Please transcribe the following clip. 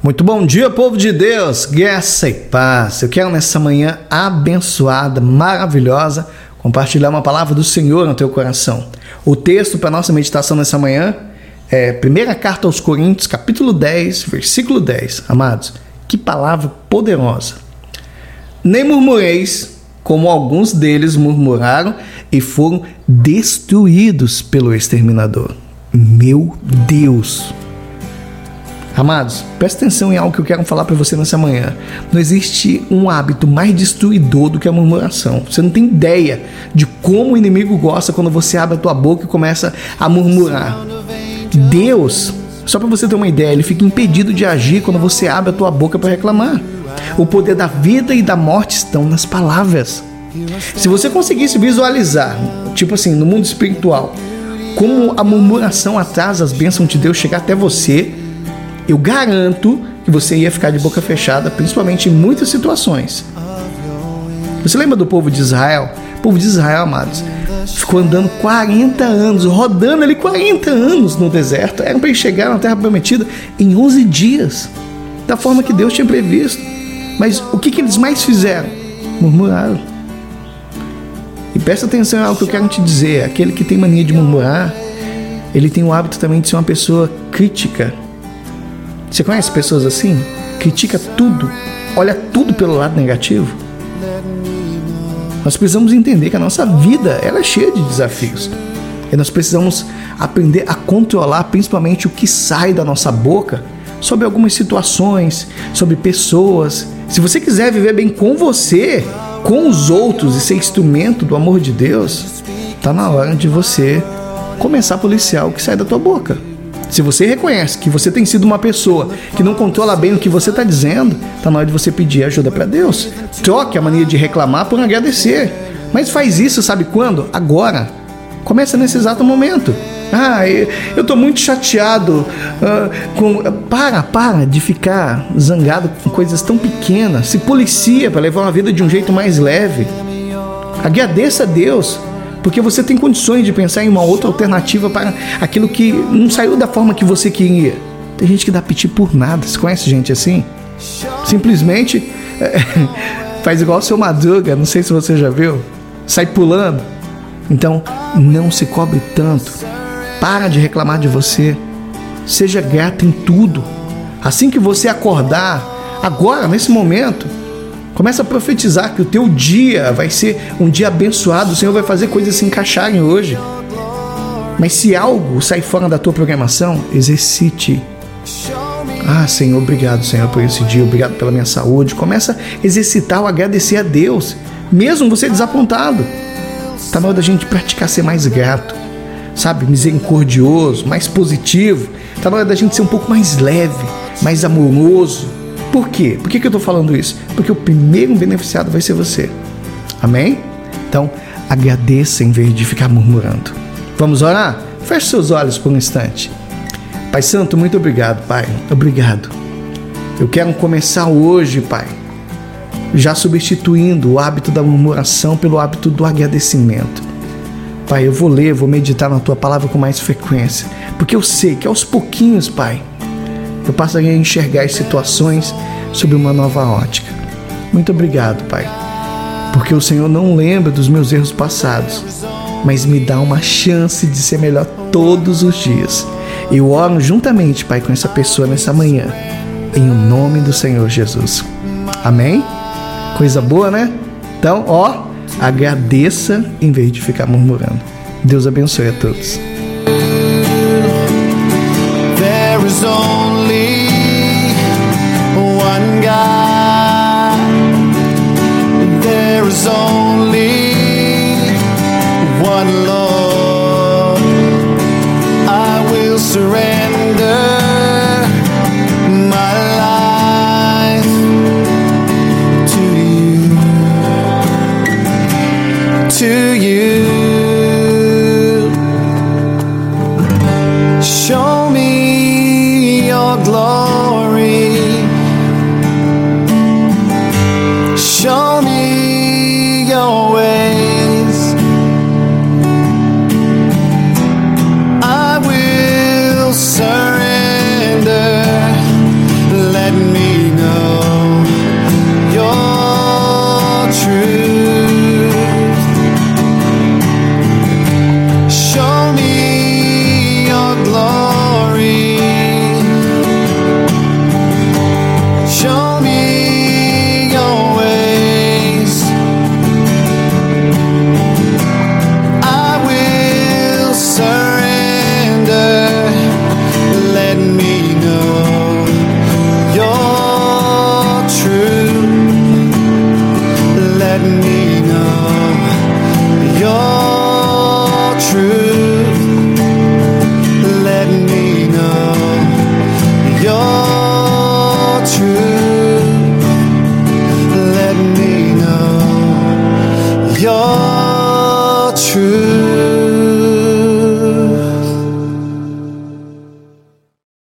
Muito bom dia, povo de Deus, graça e paz. Eu quero nessa manhã abençoada, maravilhosa, compartilhar uma palavra do Senhor no teu coração. O texto para nossa meditação nessa manhã é primeira carta aos Coríntios, capítulo 10, versículo 10. Amados, que palavra poderosa. Nem murmureis, como alguns deles murmuraram e foram destruídos pelo exterminador. Meu Deus! Amados, presta atenção em algo que eu quero falar para você nessa manhã. Não existe um hábito mais destruidor do que a murmuração. Você não tem ideia de como o inimigo gosta quando você abre a tua boca e começa a murmurar. Deus, só para você ter uma ideia, ele fica impedido de agir quando você abre a tua boca para reclamar. O poder da vida e da morte estão nas palavras. Se você conseguisse visualizar, tipo assim, no mundo espiritual, como a murmuração atrasa as bênçãos de Deus chegar até você, eu garanto que você ia ficar de boca fechada, principalmente em muitas situações. Você lembra do povo de Israel? O povo de Israel, amados, ficou andando 40 anos, rodando ali 40 anos no deserto. Era para eles chegar na terra prometida em 11 dias, da forma que Deus tinha previsto. Mas o que, que eles mais fizeram? Murmuraram. E presta atenção algo que eu quero te dizer: aquele que tem mania de murmurar, ele tem o hábito também de ser uma pessoa crítica você conhece pessoas assim? Critica tudo, olha tudo pelo lado negativo. Nós precisamos entender que a nossa vida ela é cheia de desafios. E nós precisamos aprender a controlar principalmente o que sai da nossa boca sobre algumas situações, sobre pessoas. Se você quiser viver bem com você, com os outros e ser instrumento do amor de Deus, tá na hora de você começar a policiar o que sai da tua boca. Se você reconhece que você tem sido uma pessoa que não controla bem o que você está dizendo, está na hora de você pedir ajuda para Deus. Troque a mania de reclamar por agradecer. Mas faz isso, sabe quando? Agora. Começa nesse exato momento. Ah, eu estou muito chateado. Uh, com... Para, para de ficar zangado com coisas tão pequenas. Se policia para levar uma vida de um jeito mais leve. Agradeça a Deus porque você tem condições de pensar em uma outra alternativa para aquilo que não saiu da forma que você queria. Tem gente que dá piti por nada. Você conhece gente assim? Simplesmente é, faz igual o seu Madruga, não sei se você já viu, sai pulando. Então, não se cobre tanto. Para de reclamar de você. Seja grato em tudo. Assim que você acordar, agora, nesse momento, Começa a profetizar que o teu dia vai ser um dia abençoado, o Senhor vai fazer coisas se encaixarem hoje. Mas se algo sai fora da tua programação, exercite. Ah, Senhor, obrigado, Senhor, por esse dia, obrigado pela minha saúde. Começa a exercitar o agradecer a Deus, mesmo você desapontado. Está na hora da gente praticar ser mais grato, sabe? Misericordioso, mais positivo. Está na hora da gente ser um pouco mais leve, mais amoroso, por quê? Por que, que eu estou falando isso? Porque o primeiro beneficiado vai ser você. Amém? Então, agradeça em vez de ficar murmurando. Vamos orar? Feche seus olhos por um instante. Pai Santo, muito obrigado, Pai. Obrigado. Eu quero começar hoje, Pai, já substituindo o hábito da murmuração pelo hábito do agradecimento. Pai, eu vou ler, vou meditar na tua palavra com mais frequência, porque eu sei que aos pouquinhos, Pai, eu passarei a enxergar as situações sob uma nova ótica. Muito obrigado, Pai, porque o Senhor não lembra dos meus erros passados, mas me dá uma chance de ser melhor todos os dias. Eu oro juntamente, Pai, com essa pessoa nessa manhã, em nome do Senhor Jesus. Amém? Coisa boa, né? Então, ó, agradeça em vez de ficar murmurando. Deus abençoe a todos. glory.